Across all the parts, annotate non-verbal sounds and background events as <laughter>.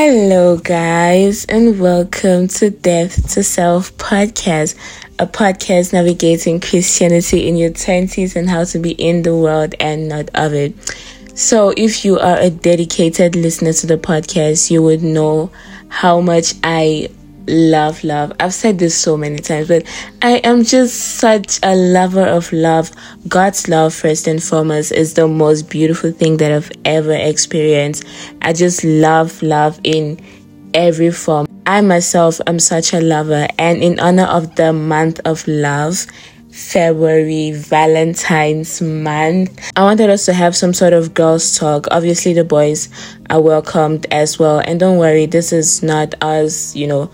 Hello, guys, and welcome to Death to Self podcast, a podcast navigating Christianity in your 20s and how to be in the world and not of it. So, if you are a dedicated listener to the podcast, you would know how much I love love. I've said this so many times, but I am just such a lover of love. God's love, first and foremost, is the most beautiful thing that I've ever experienced. I just love love in every form. I myself am such a lover, and in honor of the month of love, February, Valentine's month. I wanted us to have some sort of girls' talk. Obviously, the boys are welcomed as well. And don't worry, this is not us, you know,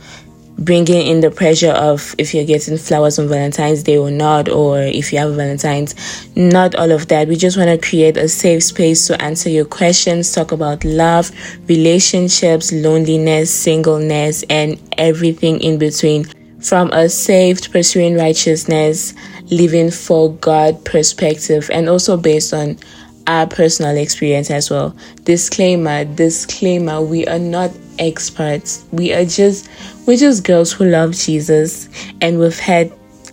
bringing in the pressure of if you're getting flowers on Valentine's Day or not, or if you have Valentine's, not all of that. We just want to create a safe space to answer your questions, talk about love, relationships, loneliness, singleness, and everything in between. From a saved, pursuing righteousness, living for God perspective, and also based on our personal experience as well. Disclaimer, disclaimer, we are not experts. We are just we're just girls who love Jesus and we've had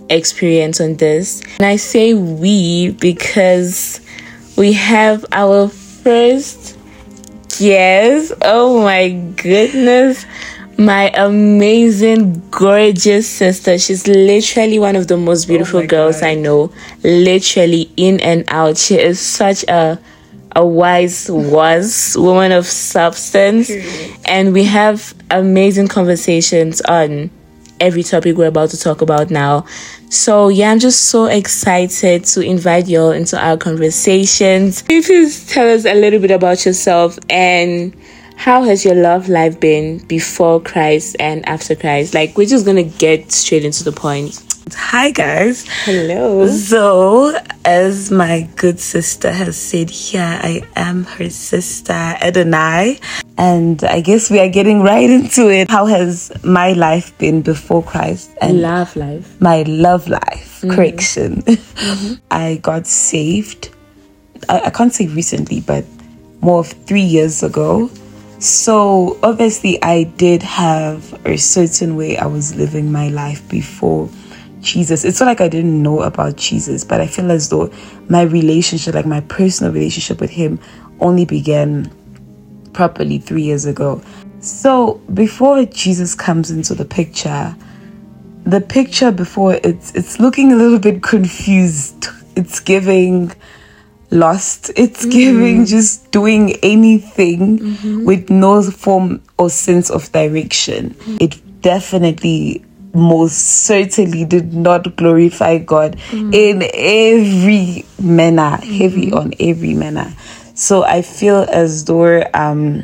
experience on this. And I say we because we have our first guest. Oh my goodness. My amazing, gorgeous sister. She's literally one of the most oh beautiful oh girls God. I know. Literally in and out. She is such a a wise was woman of substance. Hmm. And we have amazing conversations on every topic we're about to talk about now. So yeah i'm just so excited to invite you all into our conversations. Can you please tell us a little bit about yourself and how has your love life been before christ and after christ? Like we're just gonna get straight into the point Hi, guys. Hello. So, as my good sister has said here, I am her sister, Adonay. And I guess we are getting right into it. How has my life been before Christ? And love life. My love life. Mm-hmm. Correction. <laughs> Mm-hmm. I got saved. I, I can't say recently, but more of three years ago. So, obviously, I did have a certain way I was living my life before Jesus. It's not like I didn't know about Jesus, but I feel as though my relationship, like my personal relationship with Him, only began properly three years ago. So before Jesus comes into the picture, the picture before it's it's looking a little bit confused. It's giving lost. It's mm-hmm. giving just doing anything mm-hmm. with no form or sense of direction. Mm-hmm. It definitely most certainly did not glorify God mm. in every manner, mm-hmm. heavy on every manner. So I feel as though um,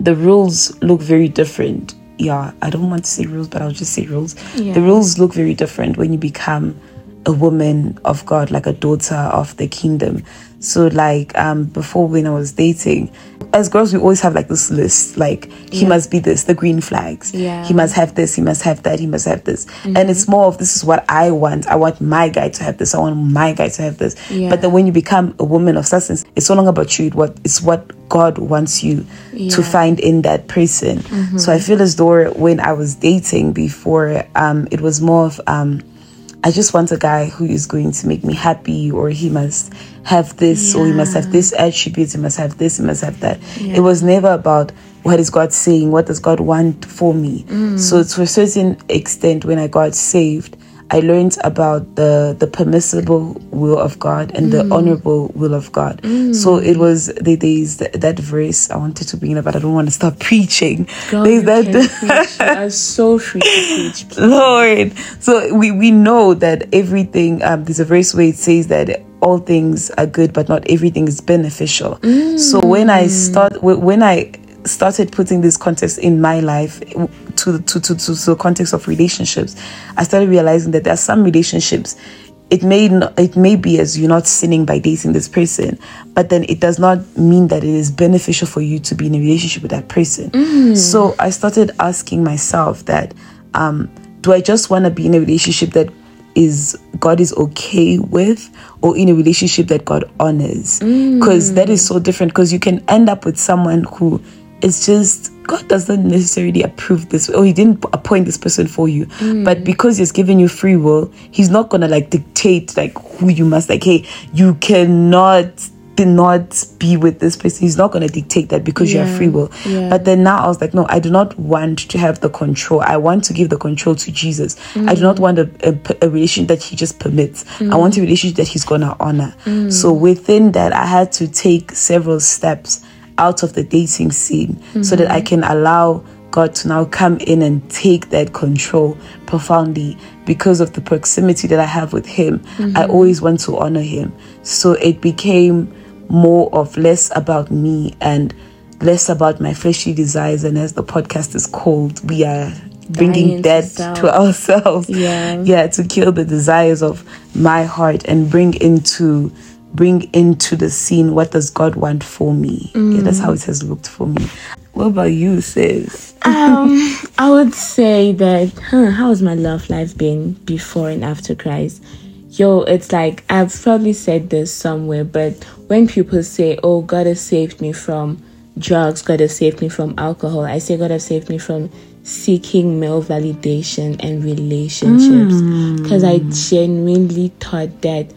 the rules look very different. Yeah, I don't want to say rules, but I'll just say rules. Yeah. The rules look very different when you become a woman of God, like a daughter of the kingdom. So like um before when I was dating, as girls we always have like this list, like he yeah. must be this, the green flags. Yeah. He must have this, he must have that, he must have this. Mm-hmm. And it's more of this is what I want. I want my guy to have this, I want my guy to have this. Yeah. But then when you become a woman of substance, it's no longer about you, what it's what God wants you yeah. to find in that person. Mm-hmm. So I feel as though when I was dating before, um, it was more of um I just want a guy who is going to make me happy, or he must have this, yeah. or he must have this attribute, he must have this, he must have that. Yeah. It was never about what is God saying, what does God want for me. Mm. So, to a certain extent, when I got saved, I learned about the the permissible will of God and mm. the honorable will of God. Mm. So it was the days that, that, verse I wanted to bring up, but I don't want to stop <laughs> preaching. God, you that <laughs> preach. are so free to preach. Lord, so we we know that everything. Um, there's a verse where it says that all things are good, but not everything is beneficial. Mm. So when I start when I started putting this context in my life to, to, to, to, the context of relationships, I started realizing that there are some relationships. It may not, it may be as you're not sinning by dating this person, but then it does not mean that it is beneficial for you to be in a relationship with that person. Mm. So I started asking myself that, um, do I just want to be in a relationship that is God is okay with or in a relationship that God honors because mm. that is so different because you can end up with someone who it's just God doesn't necessarily approve this or he didn't appoint this person for you. Mm. But because he's given you free will, he's not gonna like dictate like who you must like, hey, you cannot did not be with this person. He's not going to dictate that because you have free will. yeah. But then now I was like, no, I do not want to have the control. I want to give the control to Jesus. I do not hmm. want a, a, a relationship that he just permits. I want a hmm. relationship that he's going to honor. Hmm. So within that, I had to take several steps out of the dating scene so that I mm-hmm. can allow God to now come in and take that control profoundly because of the proximity that I have with Him. I mm-hmm. always want to honor Him. So it became more of less about me and less about my fleshly desires. And as the podcast is called, we are bringing death self. to ourselves. Yeah. Yeah, to kill the desires of my heart and bring into bring into the scene what does God want for me. Yeah, that's how it has looked for me. What about you, sis? um, <laughs> I would say that, huh, how has my love life been before and after Christ? Yo, it's like I've probably said this somewhere, but when people say, "Oh, God has saved me from drugs, God has saved me from alcohol," I say, "God has saved me from seeking male validation and relationships," because I genuinely thought that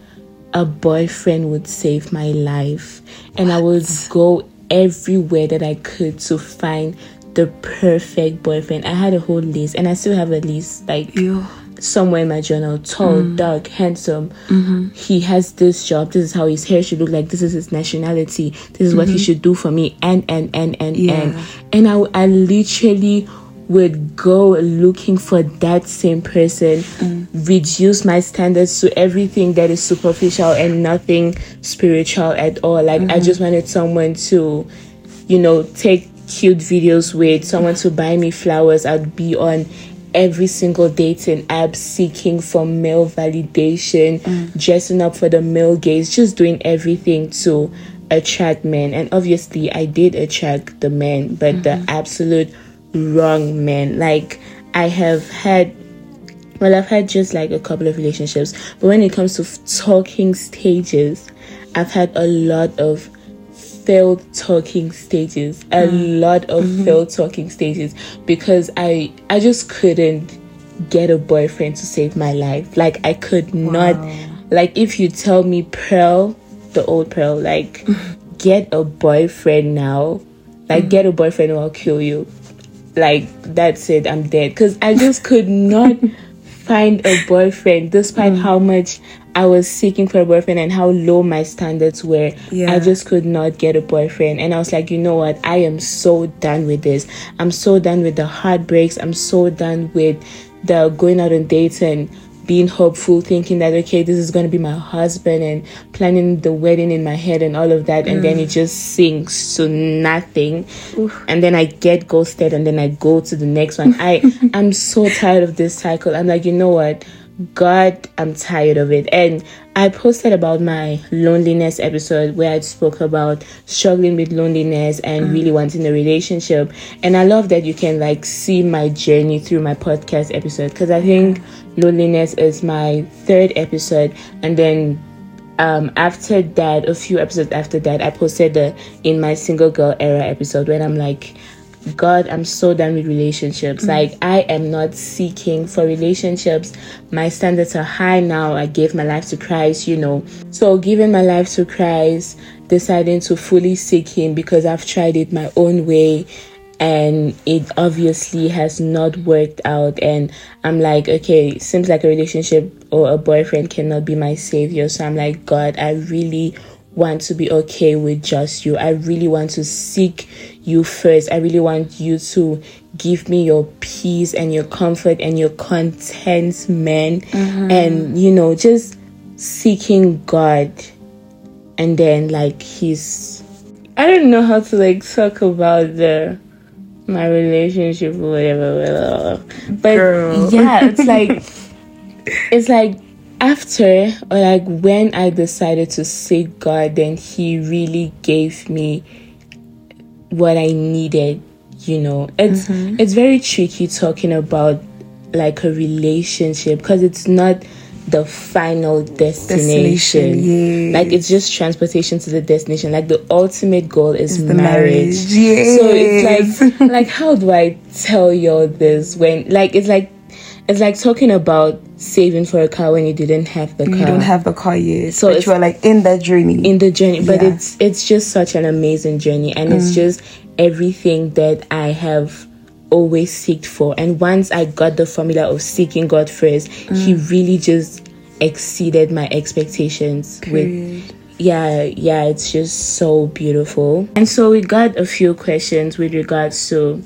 a boyfriend would save my life, and I would go everywhere that I could to find the perfect boyfriend. I had a whole list, and I still have a list like You. somewhere in my journal. Tall, mm. dark, handsome. Mm-hmm. He has this job. This is how his hair should look like. This is his nationality. This is what he mm-hmm. should do for me. And and and and Yeah. and and I I literally would go looking for that same person, mm. reduce my standards to everything that is superficial and nothing spiritual at all. Like I mm-hmm. just wanted someone to, you know, take cute videos with, someone to buy me flowers. I'd be on every single dating app seeking for male validation, mm. dressing up for the male gaze, just doing everything to attract men. And obviously I did attract the men, but the mm-hmm. absolute wrong men. Like I have had well, I've had just like a couple of relationships, but when it comes to talking stages, I've had a lot of failed talking stages, a mm. lot of mm-hmm. failed talking stages because I I just couldn't get a boyfriend to save my life. Like I could not like if you tell me Pearl, the old Pearl, like <laughs> get a boyfriend now. Like mm. get a boyfriend or I'll kill you like that's it i'm dead. Because i just could not <laughs> find a boyfriend despite mm. how much i was seeking for a boyfriend and how low my standards were Yeah. i just could not get a boyfriend. And i was like you know what? I am so done with this. I'm so done with the heartbreaks. I'm so done with the going out on dates and being hopeful, thinking that okay, this is gonna be my husband, and planning the wedding in my head and all of that, and then it mm. just sinks to nothing, and then I get ghosted, and then I go to the next one. I <laughs> I'm so tired of this cycle. I'm like, you know what? God, I'm tired of it. And I posted about my loneliness episode where I spoke about struggling with loneliness and mm. really wanting a relationship. And I love that you can like see my journey through my podcast episode because I think loneliness is my third episode. And then um, after that, a few episodes after that, I posted the in my single girl era episode when I'm like, God, I'm so done with relationships. Like, I am not seeking for relationships. My standards are high now. I gave my life to Christ, you know. So, giving my life to Christ, deciding to fully seek Him because I've tried it my own way and it obviously has not worked out. And I'm like, okay, seems like a relationship or a boyfriend cannot be my savior. So, I'm like, God, I really want to be okay with just you. I really want to seek you first. I really want you to give me your peace and your comfort and your contentment mm-hmm. and you know just seeking God and then like he's I don't know how to like talk about the my relationship or whatever but Girl. yeah it's <laughs> like it's like after or like when I decided to seek God, then He really gave me what I needed. You know, it's mm-hmm. it's very tricky talking about like a relationship because it's not the final destination. Destination. Like it's just transportation to the destination. Like the ultimate goal is the marriage. marriage, yes. So it's like <laughs> like how do I tell you all this when like it's like it's like talking about saving for a car when you didn't have the car. You don't have the car yet, So but it's- you are like in that journey. in the journey but Yeah. it's it's just such an amazing journey and it's mm. just everything that i have always seeked for. And once i got the formula of seeking god first he mm. really just exceeded my expectations with yeah yeah it's just so beautiful. And so we got a few questions with regards to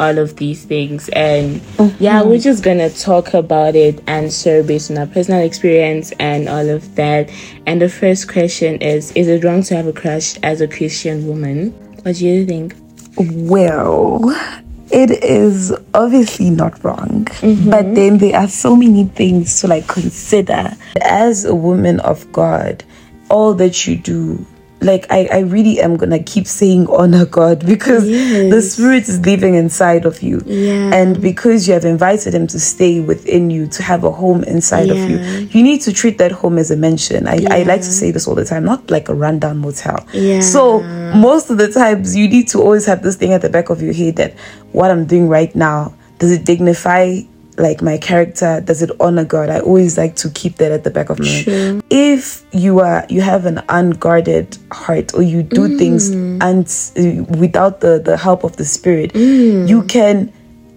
all of these things. And yeah mm-hmm. we're just gonna talk about it and answer based on our personal experience and all of that. And the first question is is it wrong to have a crush as a christian woman? What do you think? Well, it is obviously not wrong, Mm-hmm. but then there are so many things to like consider. As a woman of God, all that you do, like I, I really am gonna keep saying honor God <laughs> because the spirit is living inside of you. Yeah. And because you have invited him to stay within you, to have a home inside of you, you need to treat that home as a mansion. I, I like to say this all the time, not like a rundown motel. Yeah. So most of the times you need to always have this thing at the back of your head that what I'm doing right now does it dignify like my character does it honor God? I always like to keep that at the back of my mind. If you are you have an unguarded heart or you do things and uh, without the the help of the spirit you can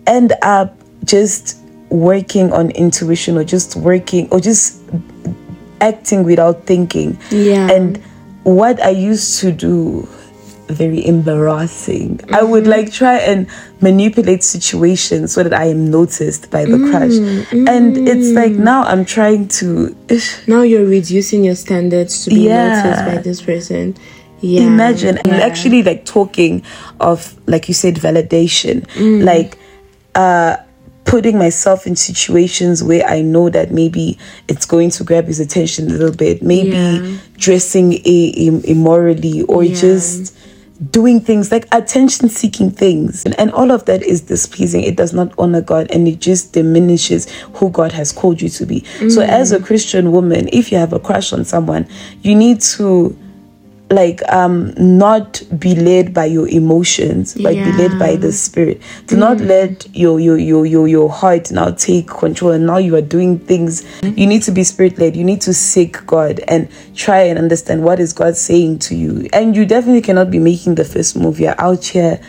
end up just working on intuition or just working or just acting without thinking. Yeah. and what I used to do very embarrassing. I would like try and manipulate situations so that I am noticed by the crush. And it's like now I'm trying to now you're reducing your standards to be Yeah. noticed by this person yeah imagine and Yeah. actually like talking of like you said validation Mm. like uh putting myself in situations where I know that maybe it's going to grab his attention a little bit, maybe Yeah. dressing a, im- immorally or Yeah. just doing things like attention seeking things. And, and all of that is displeasing. It does not honor god and it just diminishes who god has called you to be. So mm. as a christian woman if you have a crush on someone you need to like um not be led by your emotions but be led by the spirit. Do not let your your your your your heart now take control and now you are doing things. You need to be spirit led you need to seek god and try and understand what is god saying to you. And you definitely cannot be making the first move. You're out here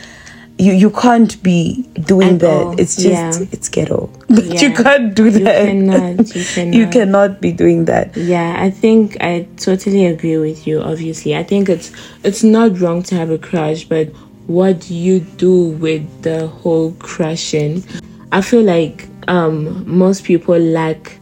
you you can't be doing At that all. it's just Yeah. it's ghetto <laughs> but you can't do that. You cannot, you <laughs> you cannot. cannot be doing that Yeah, I think I totally agree with you. Obviously, I think it's it's not wrong to have a crush, but what do you do with the whole crushing? I feel like um most people lack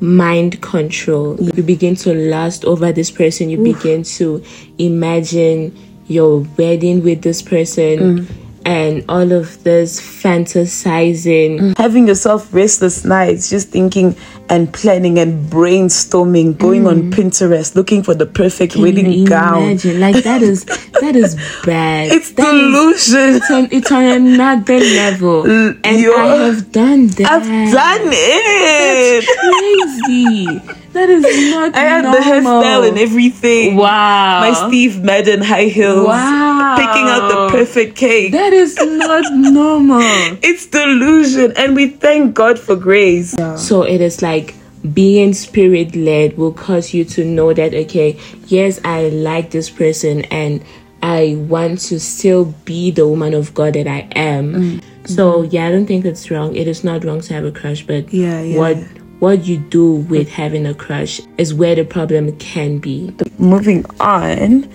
mind control. You begin to lust over this person. You begin to imagine your wedding with this person. Mm. And all of this fantasizing, mm. having yourself restless nights just thinking and planning and brainstorming going on mm. pinterest looking for the perfect Can wedding you gown imagine? Like that is that is <laughs> bad. it's That is- delusion it's on it's on another level, and you're- I have done that. i've done it crazy. That is not. i had the hairstyle and everything Wow. my steve madden high heels Wow. picking out the perfect cake That is not normal. <laughs> it's delusion and we thank god for grace So it is like being spirit led will cause you to know that okay, yes, I like this person and I want to still be the woman of God that I am. Mm. So yeah, I don't think it's wrong. It is not wrong to have a crush, but Yeah, yeah. what what you do with having a crush is where the problem can be. moving on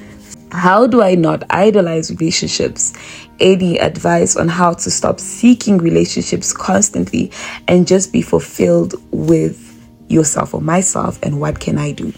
how do i not idolize relationships any advice on how to stop seeking relationships constantly and just be fulfilled with yourself or myself and what can i do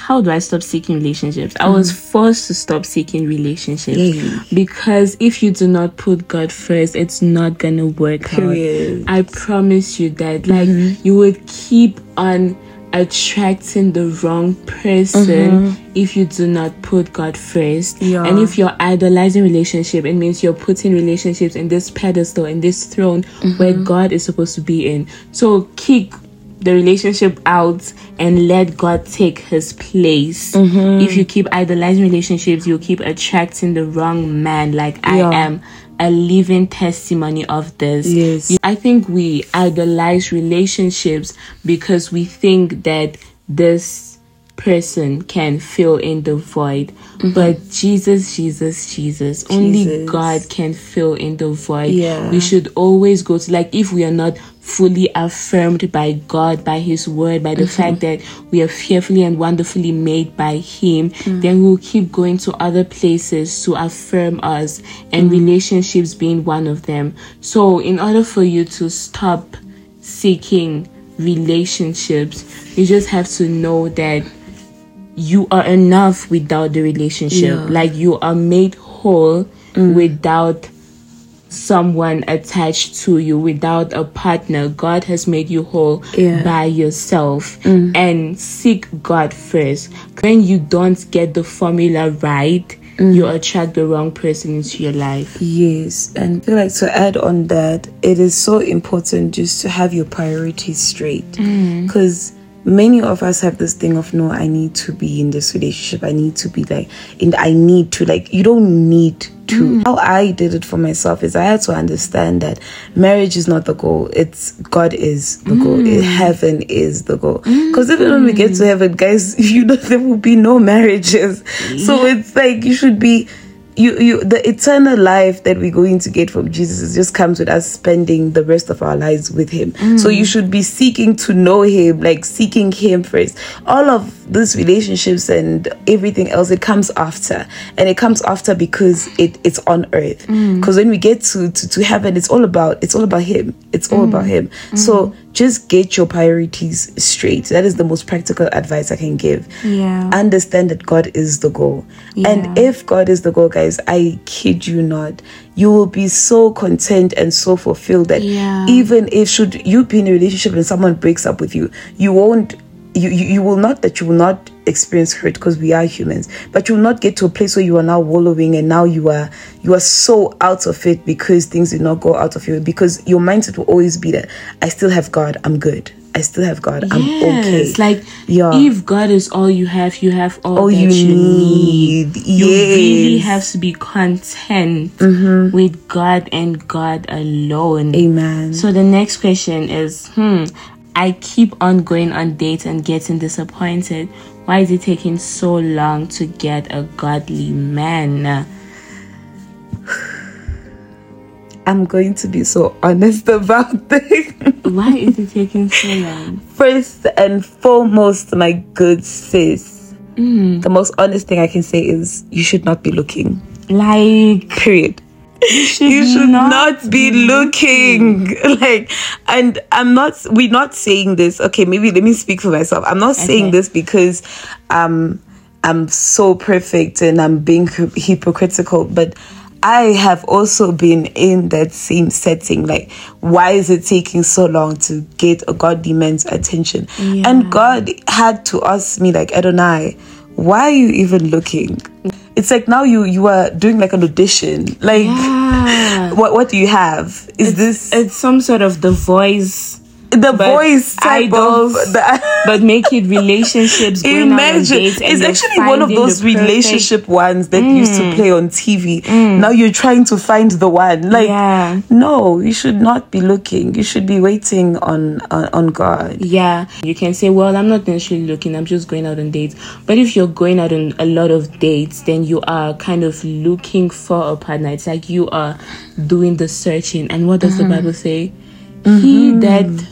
How do I stop seeking relationships? I was mm. forced to stop seeking relationships because if you do not put God first, it's not gonna work Period. out. I promise you that. Like mm-hmm. you would keep on attracting the wrong person mm-hmm. if you do not put God first. Yeah. And if you're idolizing relationship, it means you're putting relationships in this pedestal, in this throne where mm-hmm. God is supposed to be in. So kick the relationship out and let God take his place. Mm-hmm. If you keep idolizing relationships, you'll keep attracting the wrong man. Like I am a living testimony of this. Yes. I think we idolize relationships because we think that this person can fill in the void. But Jesus, Jesus, Jesus, only Mm-hmm. God can fill in the void. Yeah. We should always go to, like, if we are not fully affirmed by God, by His word, by the Mm-hmm. fact that we are fearfully and wonderfully made by Him, Mm. then we'll keep going to other places to affirm us, and Mm. relationships being one of them. So, in order for you to stop seeking relationships, you just have to know that you are enough without the relationship. Yeah. Like you are made whole mm. without someone attached to you, without a partner. God has made you whole Yeah. by yourself. Mm. And seek God first. When you don't get the formula right, mm. you attract the wrong person into your life. Yes, and I feel like to add on that, it is so important just to have your priorities straight. Because many of us have this thing of, no, I need to be in this relationship. I need to be like, and I need to, like, you don't need to. Mm. How I did it for myself is I had to understand that marriage is not the goal, it's God is the goal, mm. It- heaven is the goal. Because even when we get to mm. heaven, guys, <laughs> you know, there will be no marriages. So it's like you should be you you the eternal life that we're going to get from Jesus just comes with us spending the rest of our lives with him. So you should be seeking to know him, like seeking him first. All of these relationships and everything else it comes after. And it comes after because it, it's on earth. Mm. Because when we get to, to, to heaven, it's all about it's all about him. It's all about mm. him. Mm. So just get your priorities straight. That is the most practical advice I can give. Yeah. Understand that God is the goal. And if God is the goal, guys, I kid you not, you will be so content and so fulfilled that Yeah. even if should you be in a relationship and someone breaks up with you, you won't you, you, you will not that you will not experience hurt because we are humans. But you will not get to a place where you are now wallowing and now you are you are so out of it because things did not go out of you because your mindset will always be that i still have god. I'm good i still have god i'm okay Yes, like Yeah. if God is all you have, you have all, All that you you need. need. You really have to be content Mm-hmm. with God and God alone. amen So the next question is, hmm, I keep on going on dates and getting disappointed. Why is it taking so long to get a godly man? I'm going to be so honest about <laughs> this Why is it taking so long? first and foremost, my good sis, the most honest thing I can say is you should not be looking. Like Period. you should, You should not, not, be looking. <laughs> like, and I'm not. We're not saying this. Okay, maybe let me speak for myself. I'm not saying this because um I'm so perfect and I'm being hypocritical, but. I have also been in that same setting. Like, why is it taking so long to get a godly man's attention? Yeah. And God had to ask me, like, Adonay, why are you even looking? It's like now you you are doing like an audition. Like, Yeah. <laughs> what what do you have? Is this It's some sort of the voice, the but voice type of <laughs> the but make it relationships. Imagine it's actually one of those the perfect- relationship ones that used to mm. play on TV. Mm. Now you're trying to find the one. Like Yeah. no, you should not be looking. You should be waiting on on, on God. Yeah, you can say, well, I'm not necessarily looking, I'm just going out on dates. But if you're going out on a lot of dates, then you are kind of looking for a partner. It's like you are doing the searching. And what does the mm-hmm. Bible say? Mm-hmm. He that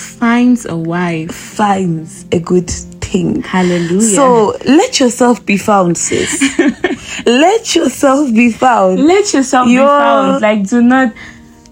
finds a wife. Finds a good thing. Hallelujah. So let yourself be found, sis. <laughs> let yourself be found. let yourself be You're- found. Like, do not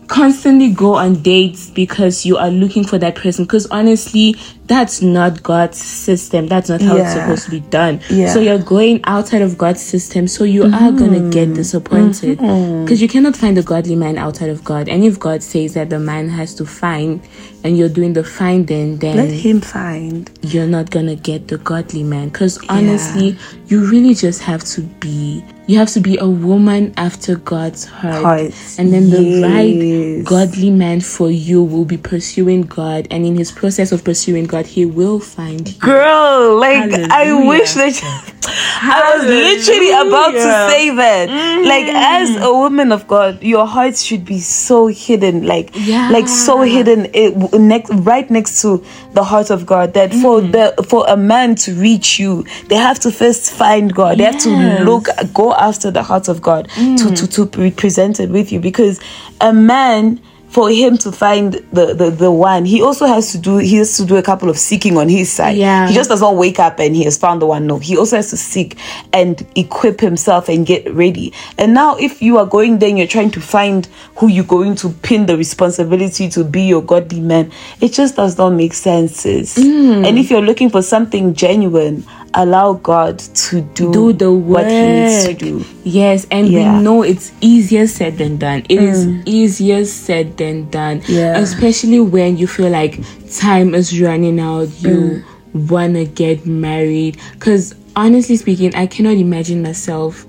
constantly go on dates because you are looking for that person. Because honestly, that's not God's system. That's not how it's supposed to be done. Yeah. So you're going outside of God's system. So you are gonna Mm-hmm. get disappointed because you cannot find a godly man outside of God. And if God says that the man has to find, and you're doing the finding, then Let him find. you're not gonna get the godly man because honestly you really just have to be you have to be a woman after god's heart Heart, and then the yes. right godly man for you will be pursuing god and in his process of pursuing god he will find you Girl, like I wish that <laughs> I was literally about to say that. Like mm. as a woman of God, your heart should be so hidden, like Yeah. like so hidden it next right next to the heart of God. That for mm. the for a man to reach you, they have to first find God. They have to look go after the heart of God to, to mm. to be presented with you because a man for him to find the, the the one he also has to do he has to do a couple of seeking on his side Yeah. he just does not wake up and he has found the one no he also has to seek and equip himself and get ready and now if you are going there and you're trying to find who you're going to pin the responsibility to be your godly man it just does not make sense. Mm. and if you're looking for something genuine allow god to do, do the work. what he needs to do Yes, and Yeah. we know it's easier said than done. It is mm. easier said than done. Yeah. Especially when you feel like time is running out, you mm. wanna get married. Cause honestly speaking, I cannot imagine myself.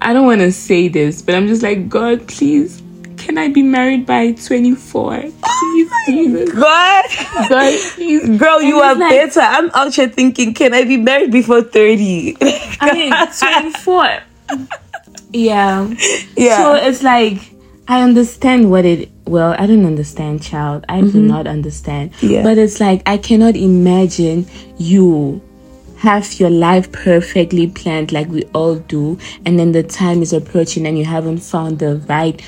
I don't wanna say this, but I'm just like, God, please, can I be married by 24? Please, Jesus. god God, please. Girl, you are like- better. I'm out here thinking, can I be married before 30? I mean, <laughs> 24. Yeah. Yeah. So it's like I understand what it. Well, I don't understand, child. I do mm-hmm. not understand. Yeah. But it's like I cannot imagine you have your life perfectly planned like we all do, and then the time is approaching and you haven't found the right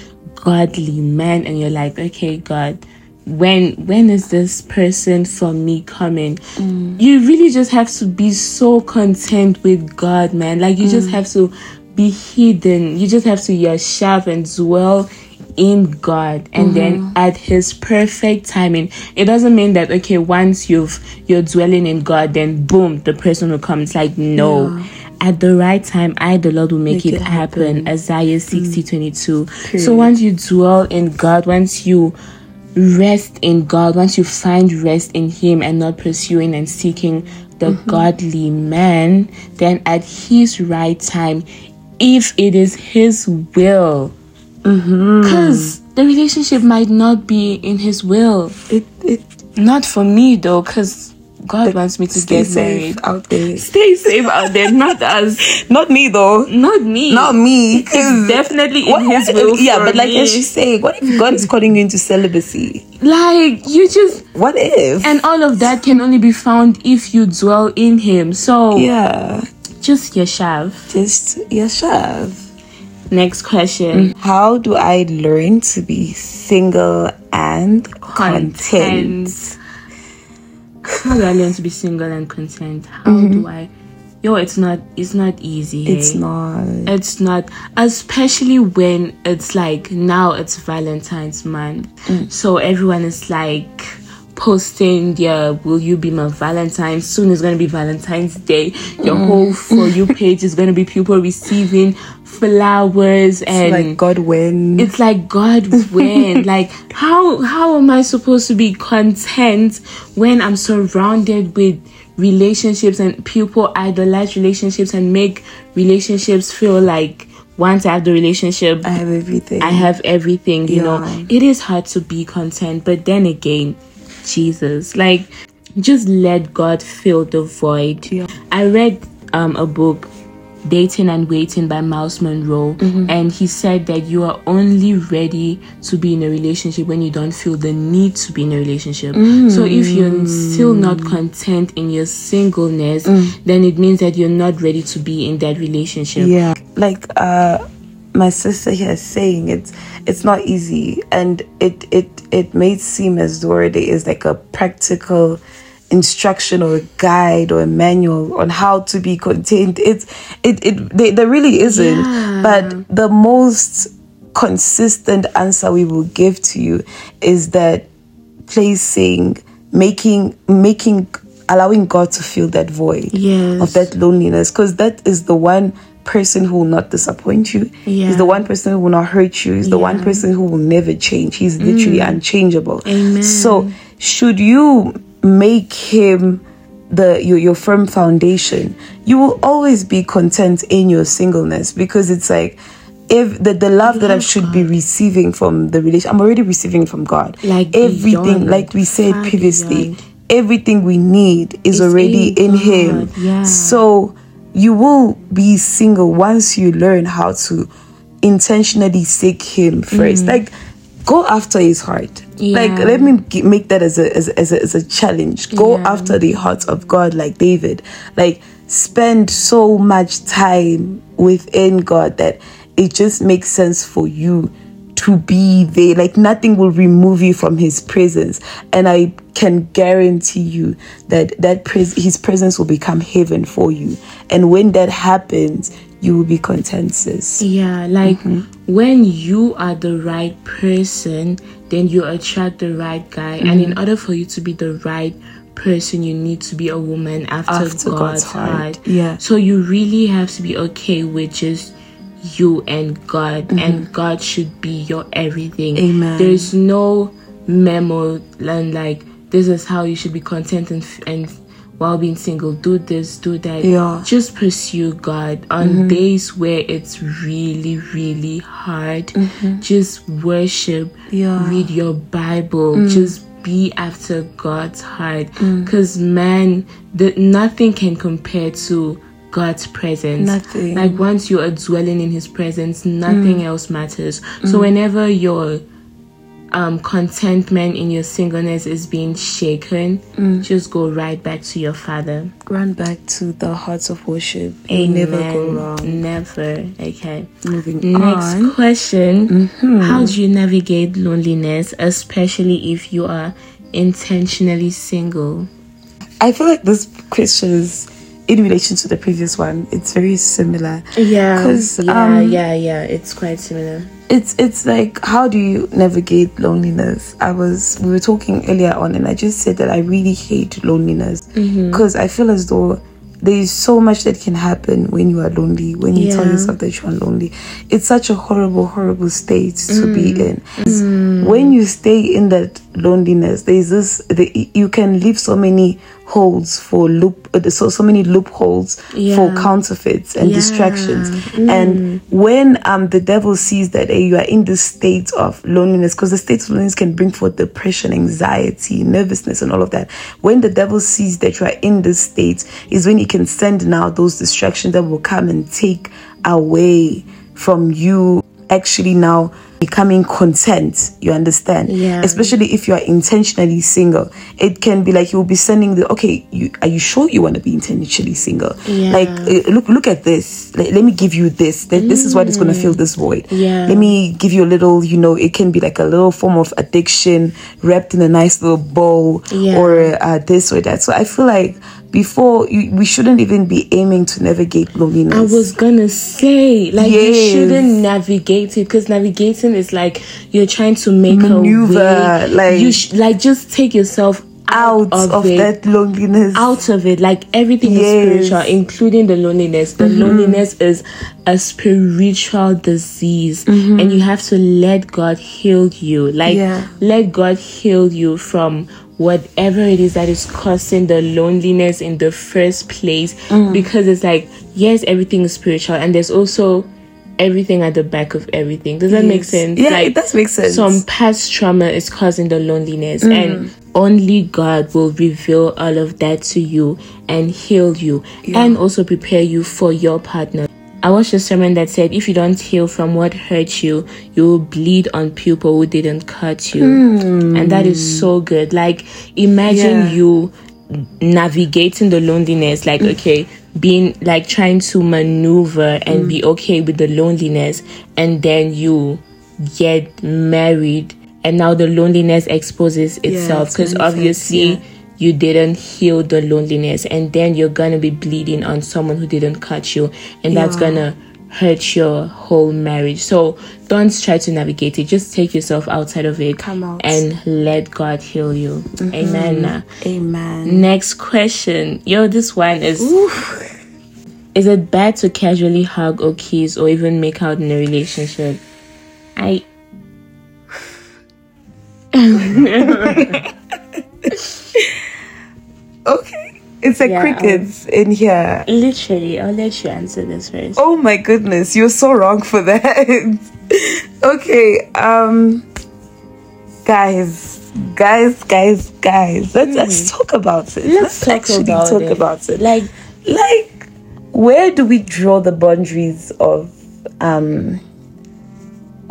godly man, and you're like, okay, God. When when is this person for me coming? Mm. You really just have to be so content with God, man. Like you just mm. have to be hidden. You just have to yashav and dwell in God and then mm-hmm. at his perfect timing. It doesn't mean that okay, once you've you're dwelling in God, then boom, the person will come. It's like no. At the right time, I the Lord will make, it, it happen. Isaiah mm. 60 22. So once you dwell in God, once you rest in God, once you find rest in Him and not pursuing and seeking the mm-hmm. godly man, then at His right time, if it is His will, mm-hmm. because the relationship might not be in His will. it, it, Not for me though, because God wants me to stay get safe married. out there. <laughs> Stay safe out there, not us, <laughs> Not me though. not me. Not me. It's definitely in what- His will. Yeah, but like as she's saying, what if God is calling you into celibacy? like you just What if? and all of that can only be found if you dwell in him so yeah, just yashav just yashav. next question mm. How do I learn to be single and content? content how do i learn to be single and content? How do mm-hmm. i yo it's not it's not easy It's hey? not. it's not especially when it's like now it's valentine's month. Mm. So everyone is like posting their will you be my valentine? Soon is going to be valentine's day. Your mm. whole <laughs> for you page is going to be people receiving flowers and it's like God when it's like <laughs> god when like how how am i supposed to be content when i'm surrounded with relationships and people idolize relationships and make relationships feel like once i have the relationship I have everything. i have everything you know? It is hard to be content but then again jesus like just let god fill the void. Yeah. i read um a book dating and waiting by Myles Munroe. Mm-hmm. and he said that you are only ready to be in a relationship when you don't feel the need to be in a relationship. So if you're still not content in your singleness then it means that you're not ready to be in that relationship. Yeah. Like uh my sister here is saying it's it's not easy. And it it it may seem as though it is like a practical instruction or a guide or a manual on how to be contained it's it it they, there really isn't Yeah. but the most consistent answer we will give to you is that placing making making allowing God to fill that void Yes. of that loneliness because that is the one person who will not disappoint you. Yeah. He's the one person who will not hurt you. He's the one Yeah. Mm. person who will never change. He's literally unchangeable. Amen. So should you make him the your, your firm foundation, you will always be content in your singleness because it's like if the, the love that I should be receiving from the relation, I'm already receiving from God. Like everything, like we said previously, beyond. everything we need is It's already in in, Him. Yeah. So you will be single once you learn how to intentionally seek Him first. Mm. Like go after His heart. Like Mm. Let me make that as a as, as, a, as a challenge. Go Yeah. after the heart of God, like David. Like spend so much time within God that it just makes sense for you to be there. Like nothing will remove you from His presence, and I can guarantee you that that pres- His presence will become heaven for you. And when that happens, you will be content, sis. Yeah, like Mm-hmm. when you are the right person, then you attract the right guy. And Mm-hmm. in order for you to be the right person, you need to be a woman after, After God's, God's heart. heart, yeah. So you really have to be okay with just you and God, and God should be your everything. Mm-hmm. Amen. There's no memo and like this is how you should be content and, f- and while being single do this do that Yeah. Mm-hmm. just pursue God on days where it's really, really hard. Just worship, Mm-hmm. Yeah. Mm. read your Bible, just be after God's heart. Because, man, the, nothing can compare to God's presence. Nothing. Like, once you are dwelling in His presence, nothing Mm. else matters. So, whenever your um, contentment in your singleness is being shaken, Mm. just go right back to your Father. Run back to the hearts of worship. You'll never go wrong. Never. Okay. Moving Next on. question. How do you navigate loneliness, especially if you are intentionally single? I feel like this question is in relation to the previous one. It's very similar. Yeah. yeah, um, yeah, yeah. It's quite similar. It's it's like how do you navigate loneliness? I was we were talking earlier on, and I just said that I really hate loneliness Mm-hmm. because I feel as though there is so much that can happen when you are lonely. When you tell yourself that you are lonely, it's such a horrible, horrible state to Mm. be in. When you stay in that loneliness, there's this the, you can leave so many holes for loop uh, so so many loopholes for counterfeits and Yeah. distractions. And when um the devil sees that eh, you are in this state of loneliness because the state of loneliness can bring forth depression anxiety nervousness and all of that. When the devil sees that you are in this state is when he can send now those distractions that will come and take away from you actually now becoming content you understand Yeah. especially if you are intentionally single it can be like you'll be sending the okay you are you sure you want to be intentionally single Yeah. like uh, look look at this let, let me give you this Th- this is what is going to fill this void Yeah. let me give you a little you know it can be like a little form of addiction wrapped in a nice little bow Yeah. or uh, this or that so i feel like before you, we shouldn't even be aiming to navigate loneliness I was gonna say, like, you shouldn't navigate it because navigating is like you're trying to make Maneuver, a way. like- you sh- like just take yourself out of, it. that loneliness out of it like everything Yes. Mm-hmm. is spiritual including the loneliness the loneliness is a spiritual disease and you have to let god heal you like Yeah. let god heal you from whatever it is that is causing the loneliness in the first place Mm. because it's like yes everything is spiritual and there's also everything at the back of everything does that make sense Yeah, like it does make sense. some past trauma is causing the loneliness Mm. and only God will reveal all of that to you and heal you and also prepare you for your partner. I watched a sermon that said if you don't heal from what hurt you, you will bleed on people who didn't cut you. And that is so good. Like imagine Yeah. you navigating the loneliness like okay being like trying to maneuver and be okay with the loneliness and then you get married and now the loneliness exposes itself it's because manifest, obviously yeah. You didn't heal the loneliness and then you're gonna be bleeding on someone who didn't cut you and that's gonna hurt your whole marriage. So don't try to navigate it. Just take yourself outside of it Come out. and let God heal you. Mm-hmm. Amen. Amen. Next question. Yo, this one is Is it bad to casually hug or kiss or even make out in a relationship? I <laughs> <laughs> Okay. It's like Yeah, crickets in here. literally I'll let you answer this first. Oh my goodness, you're so wrong for that. <laughs> okay, um guys, guys, guys, guys. Let's let's talk about it. Hmm. Let's talk actually about talk it. about it. Like like where do we draw the boundaries of um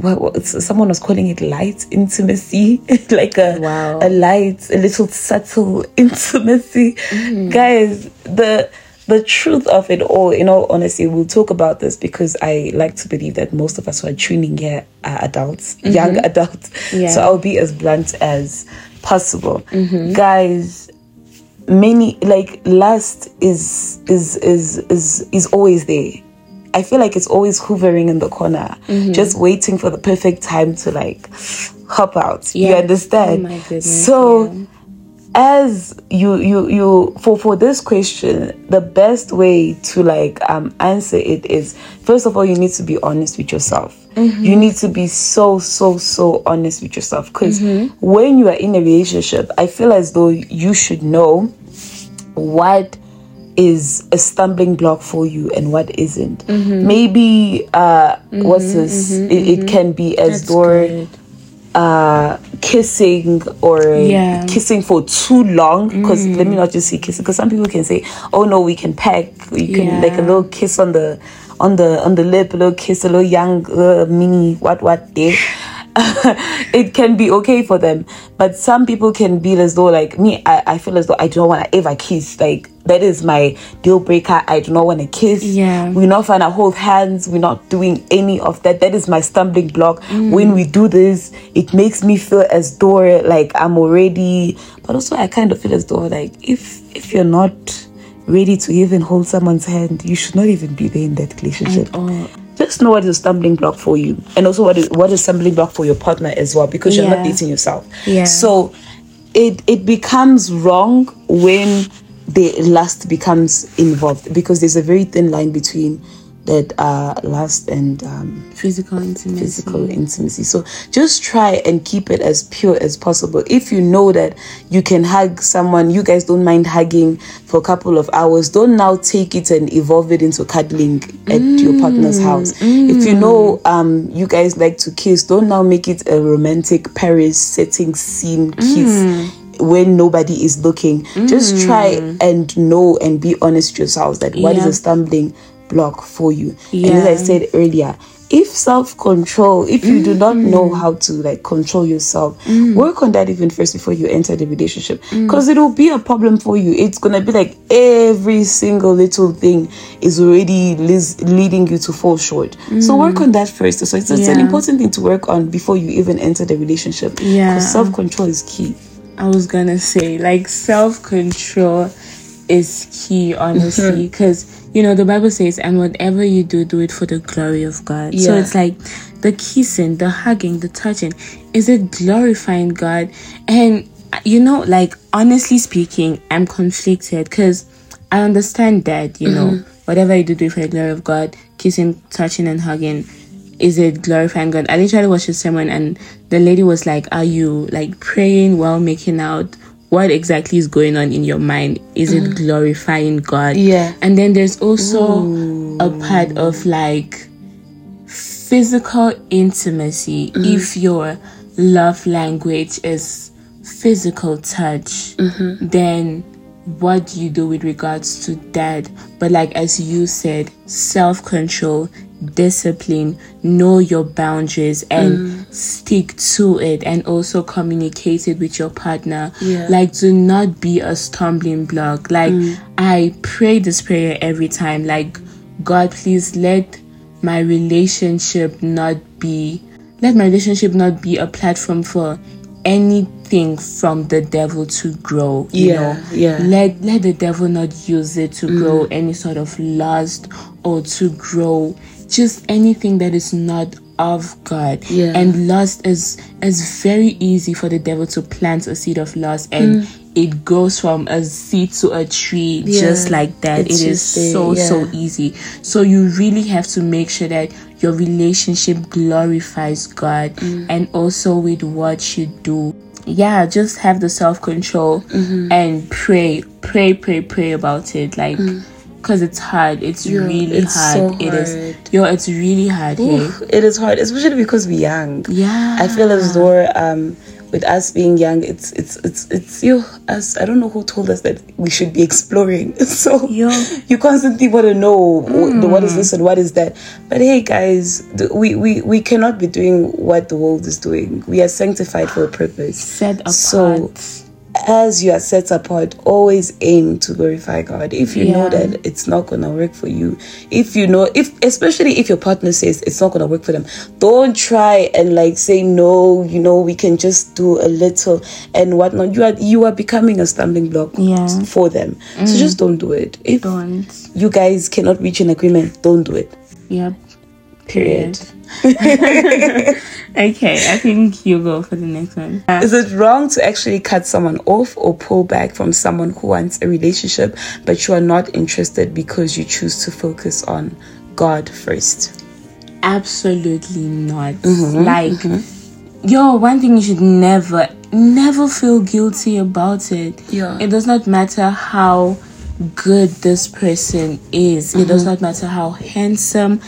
what, someone was calling it light intimacy <laughs> like a Wow. a light a little subtle <laughs> intimacy Mm-hmm. guys the the truth of it all in all honesty we'll talk about this because i like to believe that most of us who are tuning here are adults young <laughs> adults Mm-hmm. Yeah. so i'll be as blunt as possible Mm-hmm. guys many like lust is is is is is always there i feel like it's always hovering in the corner Mm-hmm. just waiting for the perfect time to like hop out you understand Oh goodness, so yeah. as you you you for for this question the best way to like um answer it is first of all you need to be honest with yourself Mm-hmm. you need to be so so so honest with yourself because Mm-hmm. when you are in a relationship i feel as though you should know what is a stumbling block for you and what isn't Mm-hmm. maybe uh what's this it, it can be as that's though good. uh kissing or Yeah. kissing for too long because let me not just say kissing because some people can say oh no we can peck you can Yeah. like a little kiss on the on the on the lip a little kiss a little young uh, mini what what day <laughs> it can be okay for them. But some people can be as though like me i, I feel as though i don't want to ever kiss. Like that is my deal breaker. I do not want to kiss. Yeah. we're not trying to hold hands. We're not doing any of that. That is my stumbling block. Mm. When we do this it makes me feel as though like i'm already but also i kind of feel as though like if if you're not ready to even hold someone's hand you should not even be there in that relationship. Oh, just know what is a stumbling block for you and also what is what is stumbling block for your partner as well because you're not Yeah. dating yourself Yeah. so it it becomes wrong when the lust becomes involved because there's a very thin line between that uh lust and um physical intimacy. physical intimacy. So just try and keep it as pure as possible. If you know that you can hug someone, you guys don't mind hugging for a couple of hours, don't now take it and evolve it into cuddling at your partner's house. If you know um you guys like to kiss, don't now make it a romantic Paris setting scene kiss. When nobody is looking, just try and know and be honest with yourselves that what is Yeah. a stumbling block for you. And as I said earlier, if self control, if you do not know mm. how to like control yourself, mm. work on that even first before you enter the relationship mm. because it will be a problem for you. It's gonna be like every single little thing is already leading you to fall short. So work on that first. So it's, it's an important thing to work on before you even enter the relationship. Yeah. self control is key. I was gonna say like self control is key, honestly, <laughs> Mm-hmm. because you know the Bible says, "And whatever you do, do it for the glory of God." So it's like the kissing, the hugging, the touching. Is it glorifying God? And you know, like honestly speaking, I'm conflicted because I understand that you know Mm-hmm. whatever you do, do it for the glory of God. Kissing, touching, and hugging is it glorifying God? I literally watched a sermon and the lady was like, Are you like praying while making out? What exactly is going on in your mind? Is it mm. glorifying God? Yeah. And then there's also a part of like physical intimacy. Mm-hmm. If your love language is physical touch, mm-hmm. then what do you do with regards to that? But like as you said, self control, discipline, know your boundaries and mm. stick to it and also communicate it with your partner. Yeah. Like do not be a stumbling block. Like mm. I pray this prayer every time. Like God please let my relationship not be let my relationship not be a platform for anything from the devil to grow you Yeah, know yeah. let let the devil not use it to mm. grow any sort of lust or to grow just anything that is not of God. Yeah. And lust is is very easy for the devil to plant a seed of lust and it goes from a seed to a tree just like that. It's it is there, so so easy. So you really have to make sure that your relationship glorifies God Mm. and also with what you do. Yeah, just have the self control Mm-hmm. and pray, pray, pray, pray about it. Like, because it's hard. It's Mm. Yeah, really it's hard. so It is. hard. Yo, it's really hard. Oof, it is hard, especially because we're young. Yeah. I feel as though um, with us being young, it's it's it's it's you us. I don't know who told us that we should be exploring. <laughs> So Yo. you constantly want to know what, what is this and what is that. But hey, guys, we we we cannot be doing what the world is doing. We are sanctified for a purpose. Set apart. So as you are set apart, always aim to glorify God. If you know that it's not gonna work for you, if you know, if especially if your partner says it's not gonna work for them, don't try and like say no. You know, we can just do a little and whatnot. You are you are becoming a stumbling block Yeah. for them. So mm. just don't do it. If Don't. you guys cannot reach an agreement, don't do it. Yep. Period. <laughs> Okay, I think you go for the next one. Uh, Is it wrong to actually cut someone off or pull back from someone who wants a relationship but you are not interested because you choose to focus on God first? absolutely not. Mm-hmm, like, mm-hmm. yo, one thing you should never, never feel guilty about it. Yeah. It does not matter how good this person is. It does mm-hmm. not matter how handsome,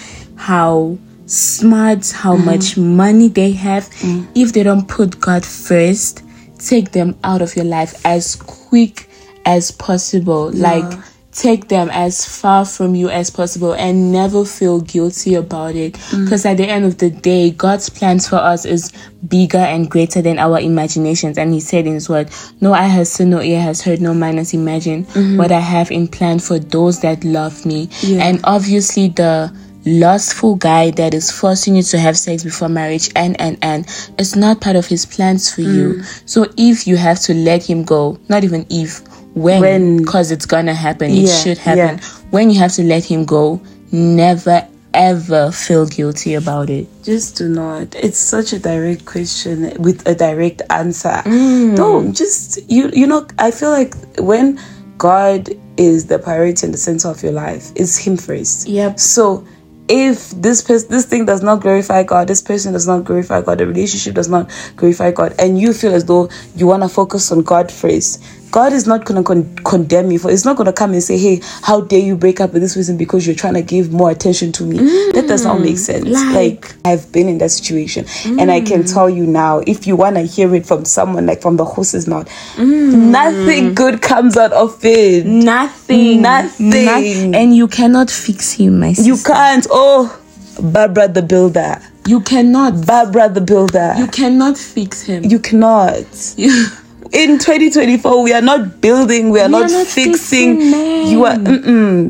how smart, how mm-hmm. much money they have. Mm. If they don't put God first, take them out of your life as quick as possible. Like, take them as far from you as possible and never feel guilty about it. Mm. Because at the end of the day god's plans for us is bigger and greater than our imaginations. And he said in his word no eye has seen no ear has heard no mind has imagined mm-hmm. what i have in plan for those that love me. And obviously the lustful guy that is forcing you to have sex before marriage and and and it's not part of his plans for you so if you have to let him go not even if when because it's gonna happen it should happen yeah. when you have to let him go never ever feel guilty about it Just do not. It's such a direct question with a direct answer. Mm. Don't just you you know I feel like when God is the priority and the center of your life, it's him first. Yep. So if this person this thing does not glorify God, this person does not glorify God, the relationship does not glorify God, and you feel as though you want to focus on God first, God is not going to con- condemn you for. It's not going to come and say, "Hey, how dare you break up with this person because you're trying to give more attention to me?" that does not make mm, sense. like- like I've been in that situation, and I can mm. tell you now, if you want to hear it from someone like from the horse's mouth, nothing mm. good comes out of it. nothing Nothing. and you cannot fix him my sister. You can't. Oh, Barbara the builder. you cannot Barbara the builder. you You, cannot fix him You cannot. You- In 2024, we are not building. We are, We not, are not fixing. fixing. You are.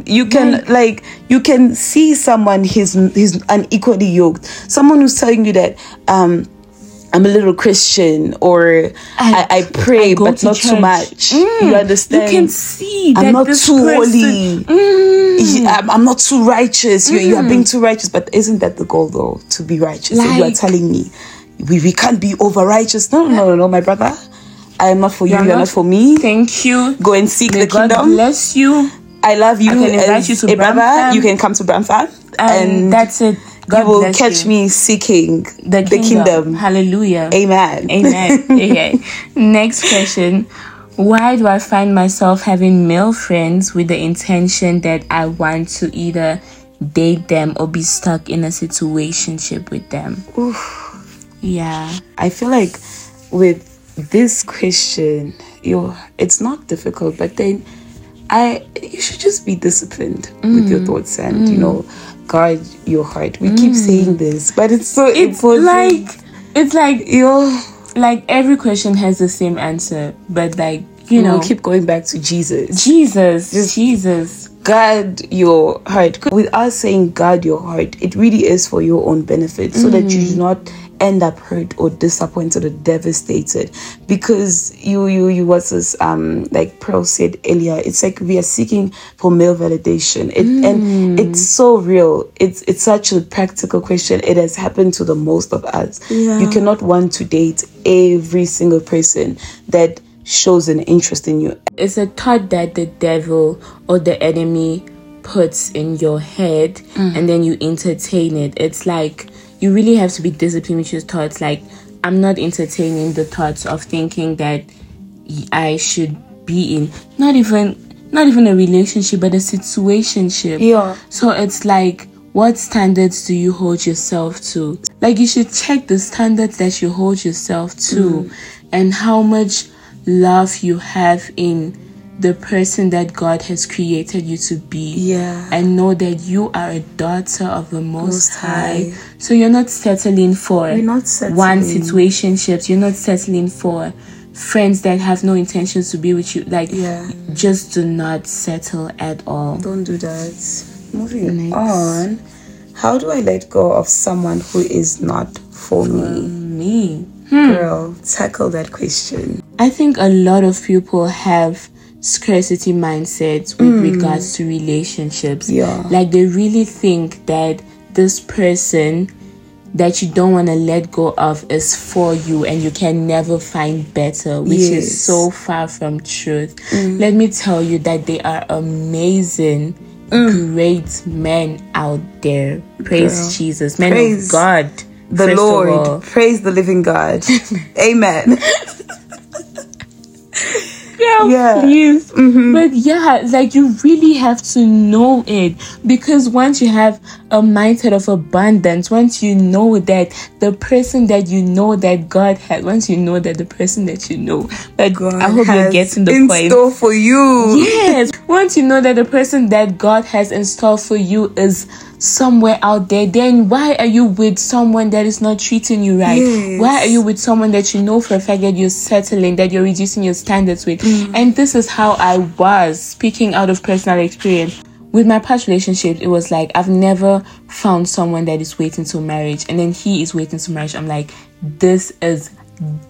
You can like, you can see someone he's he's unequally yoked. Someone who's telling you that um I'm a little Christian or I, I pray I but to not too much. Mm. You understand? you can see I'm not this too person- holy. Mm. I'm, I'm not too righteous. You, you are being too righteous, but isn't that the goal though? To be righteous. and you are telling me we, we can't be over righteous. No, no, no, no, my brother. I am not for you. You're You're not, not- for me. thank you Go and seek May the God kingdom. bless you I love you. I can invite you to a brother. You can come to Bramfam, and, and that's it God you will catch you. me seeking the kingdom, kingdom. hallelujah Amen. Amen. <laughs> okay. Next question. Why do I find myself having male friends with the intention that I want to either date them or be stuck in a situationship with them? Yeah. I feel like with this question, you it's not difficult, but then I you should just be disciplined with your mm. thoughts and you mm. know guard your heart. We keep mm. saying this, but it's so It's important. like it's like you like every question has the same answer, but like you know know keep going back to Jesus. Jesus, Jesus. guard your heart. With us saying guard your heart, it really is for your own benefit so that you do not end up hurt or disappointed or devastated. Because you you you was this um like Pearl said earlier it's like we are seeking for male validation. It, and it's so real. It's it's such a practical question. It has happened to the most of us. Yeah. you cannot want to date every single person that shows an interest in you. It's a thought that the devil or the enemy puts in your head and then you entertain it. It's like you really have to be disciplined with your thoughts. Like, I'm not entertaining the thoughts of thinking that I should be in not even not even a relationship but a situationship. Yeah. So it's like what standards do you hold yourself to? Like you should check the standards that you hold yourself to mm. and how much love you have in the person that God has created you to be. Yeah. And know that you are a daughter of the Most, Most High. High. So you're not settling for We're not settling. one situationships. You're not settling for friends that have no intentions to be with you. Like Yeah. just do not settle at all. Don't do that. Moving Next. on. How do I let go of someone who is not for me? Me. Hmm. Girl, tackle that question. I think a lot of people have scarcity mindsets with hmm. regards to relationships. Yeah. Like they really think that this person that you don't want to let go of is for you and you can never find better, which Yes. is so far from truth. Mm. Let me tell you that they are amazing, mm. great men out there. Praise Girl. Jesus. Men Praise of God. The. Lord, praise the living God. <laughs> Amen. Yeah, Yeah. Mm-hmm. please. But yeah, like you really have to know it because once you have a mindset of abundance, once you know that the person that you know that God has, once you know that the person that you know, but God I hope you're has getting the in point. store for you. Yes, once you know that the person that God has in store for you is somewhere out there, then why are you with someone that is not treating you right? Yes. Why are you with someone that you know for a fact that you're settling, that you're reducing your standards with? Mm. And this is how I was speaking out of personal experience. With my past relationship, it was like I've never found someone that is waiting till marriage, and then he is waiting to marriage. I'm like, this is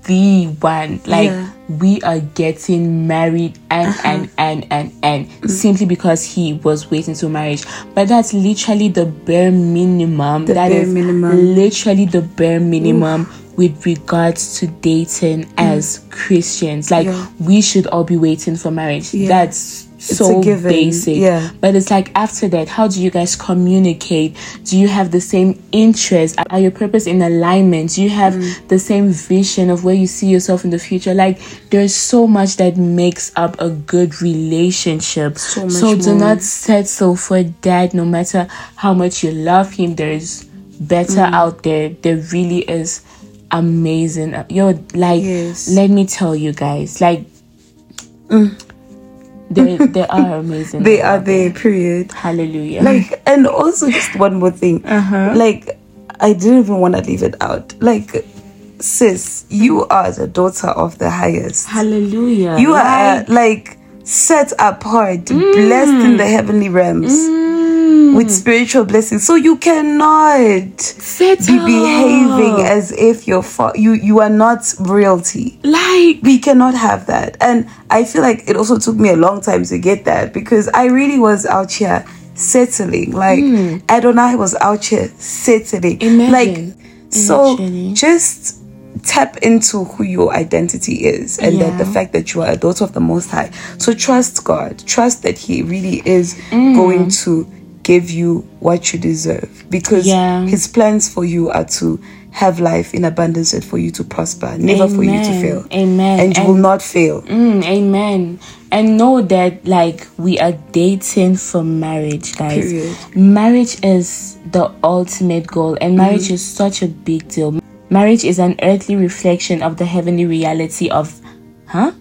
the one. Like Yeah. we are getting married and Uh-huh. and and and and Mm. simply because he was waiting to marriage but that's literally the bare minimum The That bare is minimum. literally the bare minimum with regards to dating as christians like Mm. Yeah. we should all be waiting for marriage Yeah. that's It's so basic yeah. but it's like after that how do you guys communicate do you have the same interest are your purpose in alignment do you have Mm. the same vision of where you see yourself in the future like there's so much that makes up a good relationship So much so do more. not settle for that no matter how much you love him there's better Mm. out there there really is amazing yo like Yes. let me tell you guys like they, they are amazing They are there, period. hallelujah Like, and also just one more thing. Uh-huh. Like, I didn't even want to leave it out. Like, sis, you are the daughter of the highest. hallelujah You are like set apart, blessed in the heavenly realms mm, with spiritual blessings. So you cannot be behaving as if you're fa- you you are not royalty. like we cannot have that. And i feel like it also took me a long time to get that because i really was out here settling. Like Adonay was out here settling. Imagine. like so just tap into who your identity is and that the fact that you are a daughter of the most high. So trust god. Trust that he really is going to give you what you deserve because Yeah. his plans for you are to have life in abundance and for you to prosper never for you to fail Amen. and you And- will not fail Mm, amen. And know that like we are dating for marriage, guys. Period. Marriage is the ultimate goal, and marriage is such a big deal. Marriage is an earthly reflection of the heavenly reality of, huh?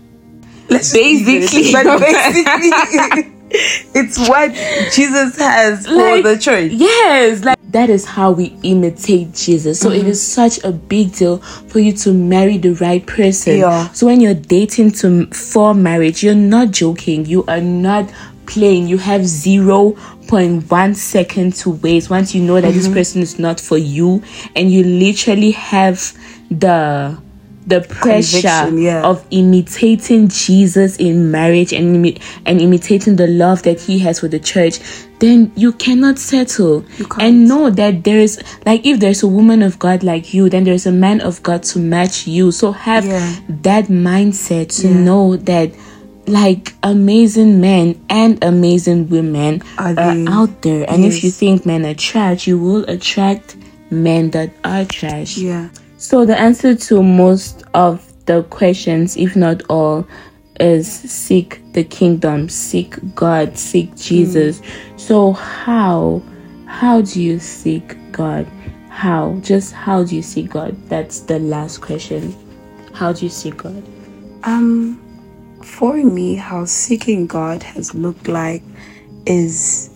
Let's Basically. but <laughs> basically <laughs> it's what jesus has for the church Yes, like that is how we imitate Jesus. So Mm-hmm. it is such a big deal for you to marry the right person. Yeah. So when you're dating to for marriage, you're not joking. You are not playing. you have 0.1 second to waste once you know that this person is not for you, and you literally have the the pressure yeah. of imitating Jesus in marriage and imi- and imitating the love that he has for the church, then you cannot settle. can't. And know that there's like if there's a woman of God like you, then there's a man of God to match you. So have Yeah. that mindset to Yeah. know that like amazing men and amazing women Are are, out there. And if you think men are trash, you will attract men that are trash. Yeah. So the answer to most of the questions, if not all, is seek the kingdom, seek God, seek Jesus. So how how do you seek God? How? Just how do you seek God? That's the last question. How do you seek God? Um, for me, how seeking God has looked like is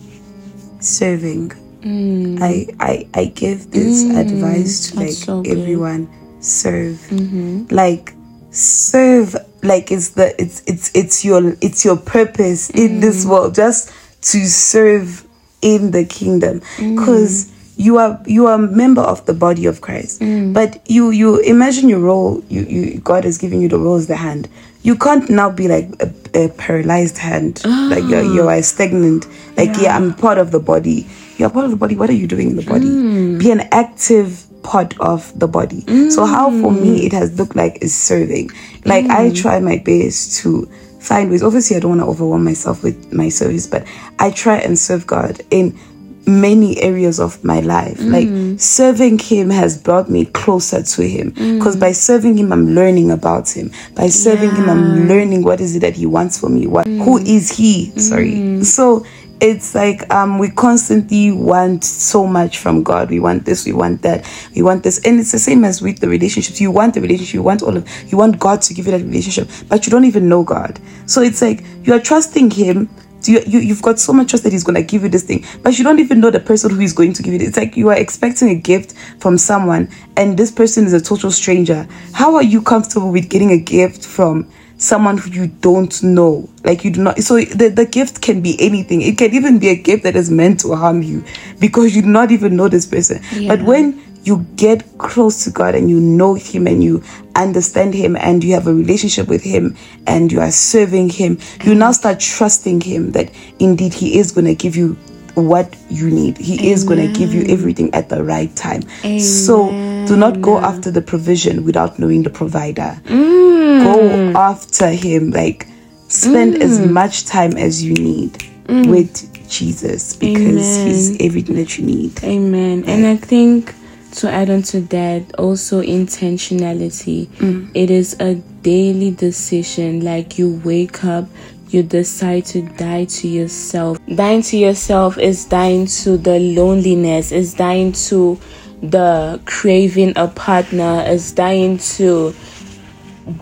serving. Mm. I, I I give this mm. advice to like so everyone: serve. Mm-hmm. Like serve. Like it's the it's it's it's your it's your purpose in this mm. world just to serve in the kingdom. Because you are you are a member of the body of Christ. But you you imagine your role you, you God has given you the role as the hand. You can't now be like a, a paralyzed hand. <gasps> Like you're you're a stagnant like yeah. I'm part of the body you're part of the body what are you doing in the body mm. be an active part of the body so how for me mm. it has looked like is serving like I mm. try my best to find ways. Obviously, I don't want to overwhelm myself with my service, but I try and serve God in many areas of my life. Like serving Him has brought me closer to Him because by serving Him, I'm learning about Him. By serving Him, I'm learning what is it that He wants for me. What who is He? Sorry. So it's like um we constantly want so much from God. We want this, we want that, we want this. And it's the same as with the relationships. You want the relationship, you want all of you want God to give you that relationship, but you don't even know God. So it's like you are trusting him. You, you, you've got so much trust that he's going to give you this thing, but you don't even know the person who is going to give it. It's like you are expecting a gift from someone, and this person is a total stranger. How are you comfortable with getting a gift from someone who you don't know. Like you do not so the, the gift can be anything. It can even be a gift that is meant to harm you because you do not even know this person. But when you get close to god and you know him and you understand him and you have a relationship with him and you are serving him you now start trusting him that indeed he is going to give you what you need. He is going to give you everything at the right time. So do not go after the provision without knowing the provider. Mm. Go after him like spend as mm. much time as you need mm. with jesus because he's everything that you need. Amen. And I think to add on to that, also intentionality. It is a daily decision. Like you wake up, you decide to die to yourself. Dying to yourself is dying to the loneliness, is dying to the craving a partner, is dying to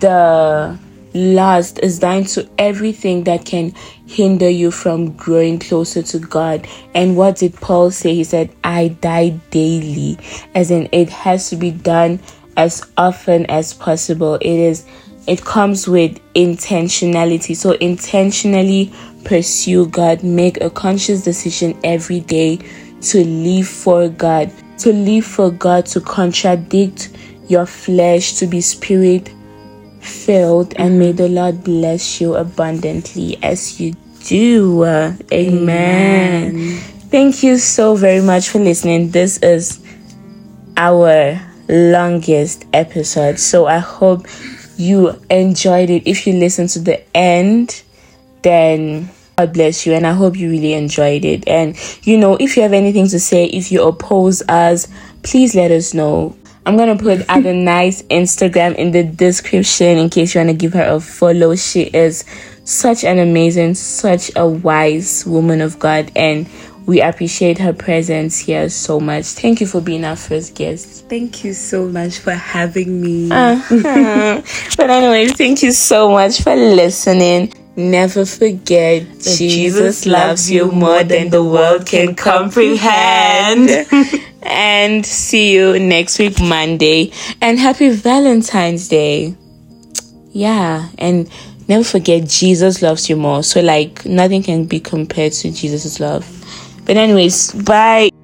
the lust is dying to everything that can hinder you from growing closer to God. And what did Paul say? He said, I die daily, as in it has to be done as often as possible. It is it comes with intentionality. So intentionally pursue God, make a conscious decision every day to live for God, to live for God, to contradict your flesh, to be spirit filled and may the lord bless you abundantly as you do Uh, amen. thank you so very much for listening this is our longest episode so i hope you enjoyed it if you listened to the end then God bless you, and I hope you really enjoyed it. And you know, if you have anything to say, if you oppose us, please let us know. I'm gonna put <laughs> Adonay's Instagram in the description in case you wanna give her a follow. She is such an amazing, such a wise woman of God, and we appreciate her presence here so much. Thank you for being our first guest. thank you so much for having me Uh-huh. <laughs> but anyway, thank you so much for listening. Never forget, Jesus loves you more than the world can comprehend. <laughs> and see you next week, Monday. And happy Valentine's Day. Yeah, and never forget Jesus loves you more. So like nothing can be compared to Jesus' love. But anyways, bye.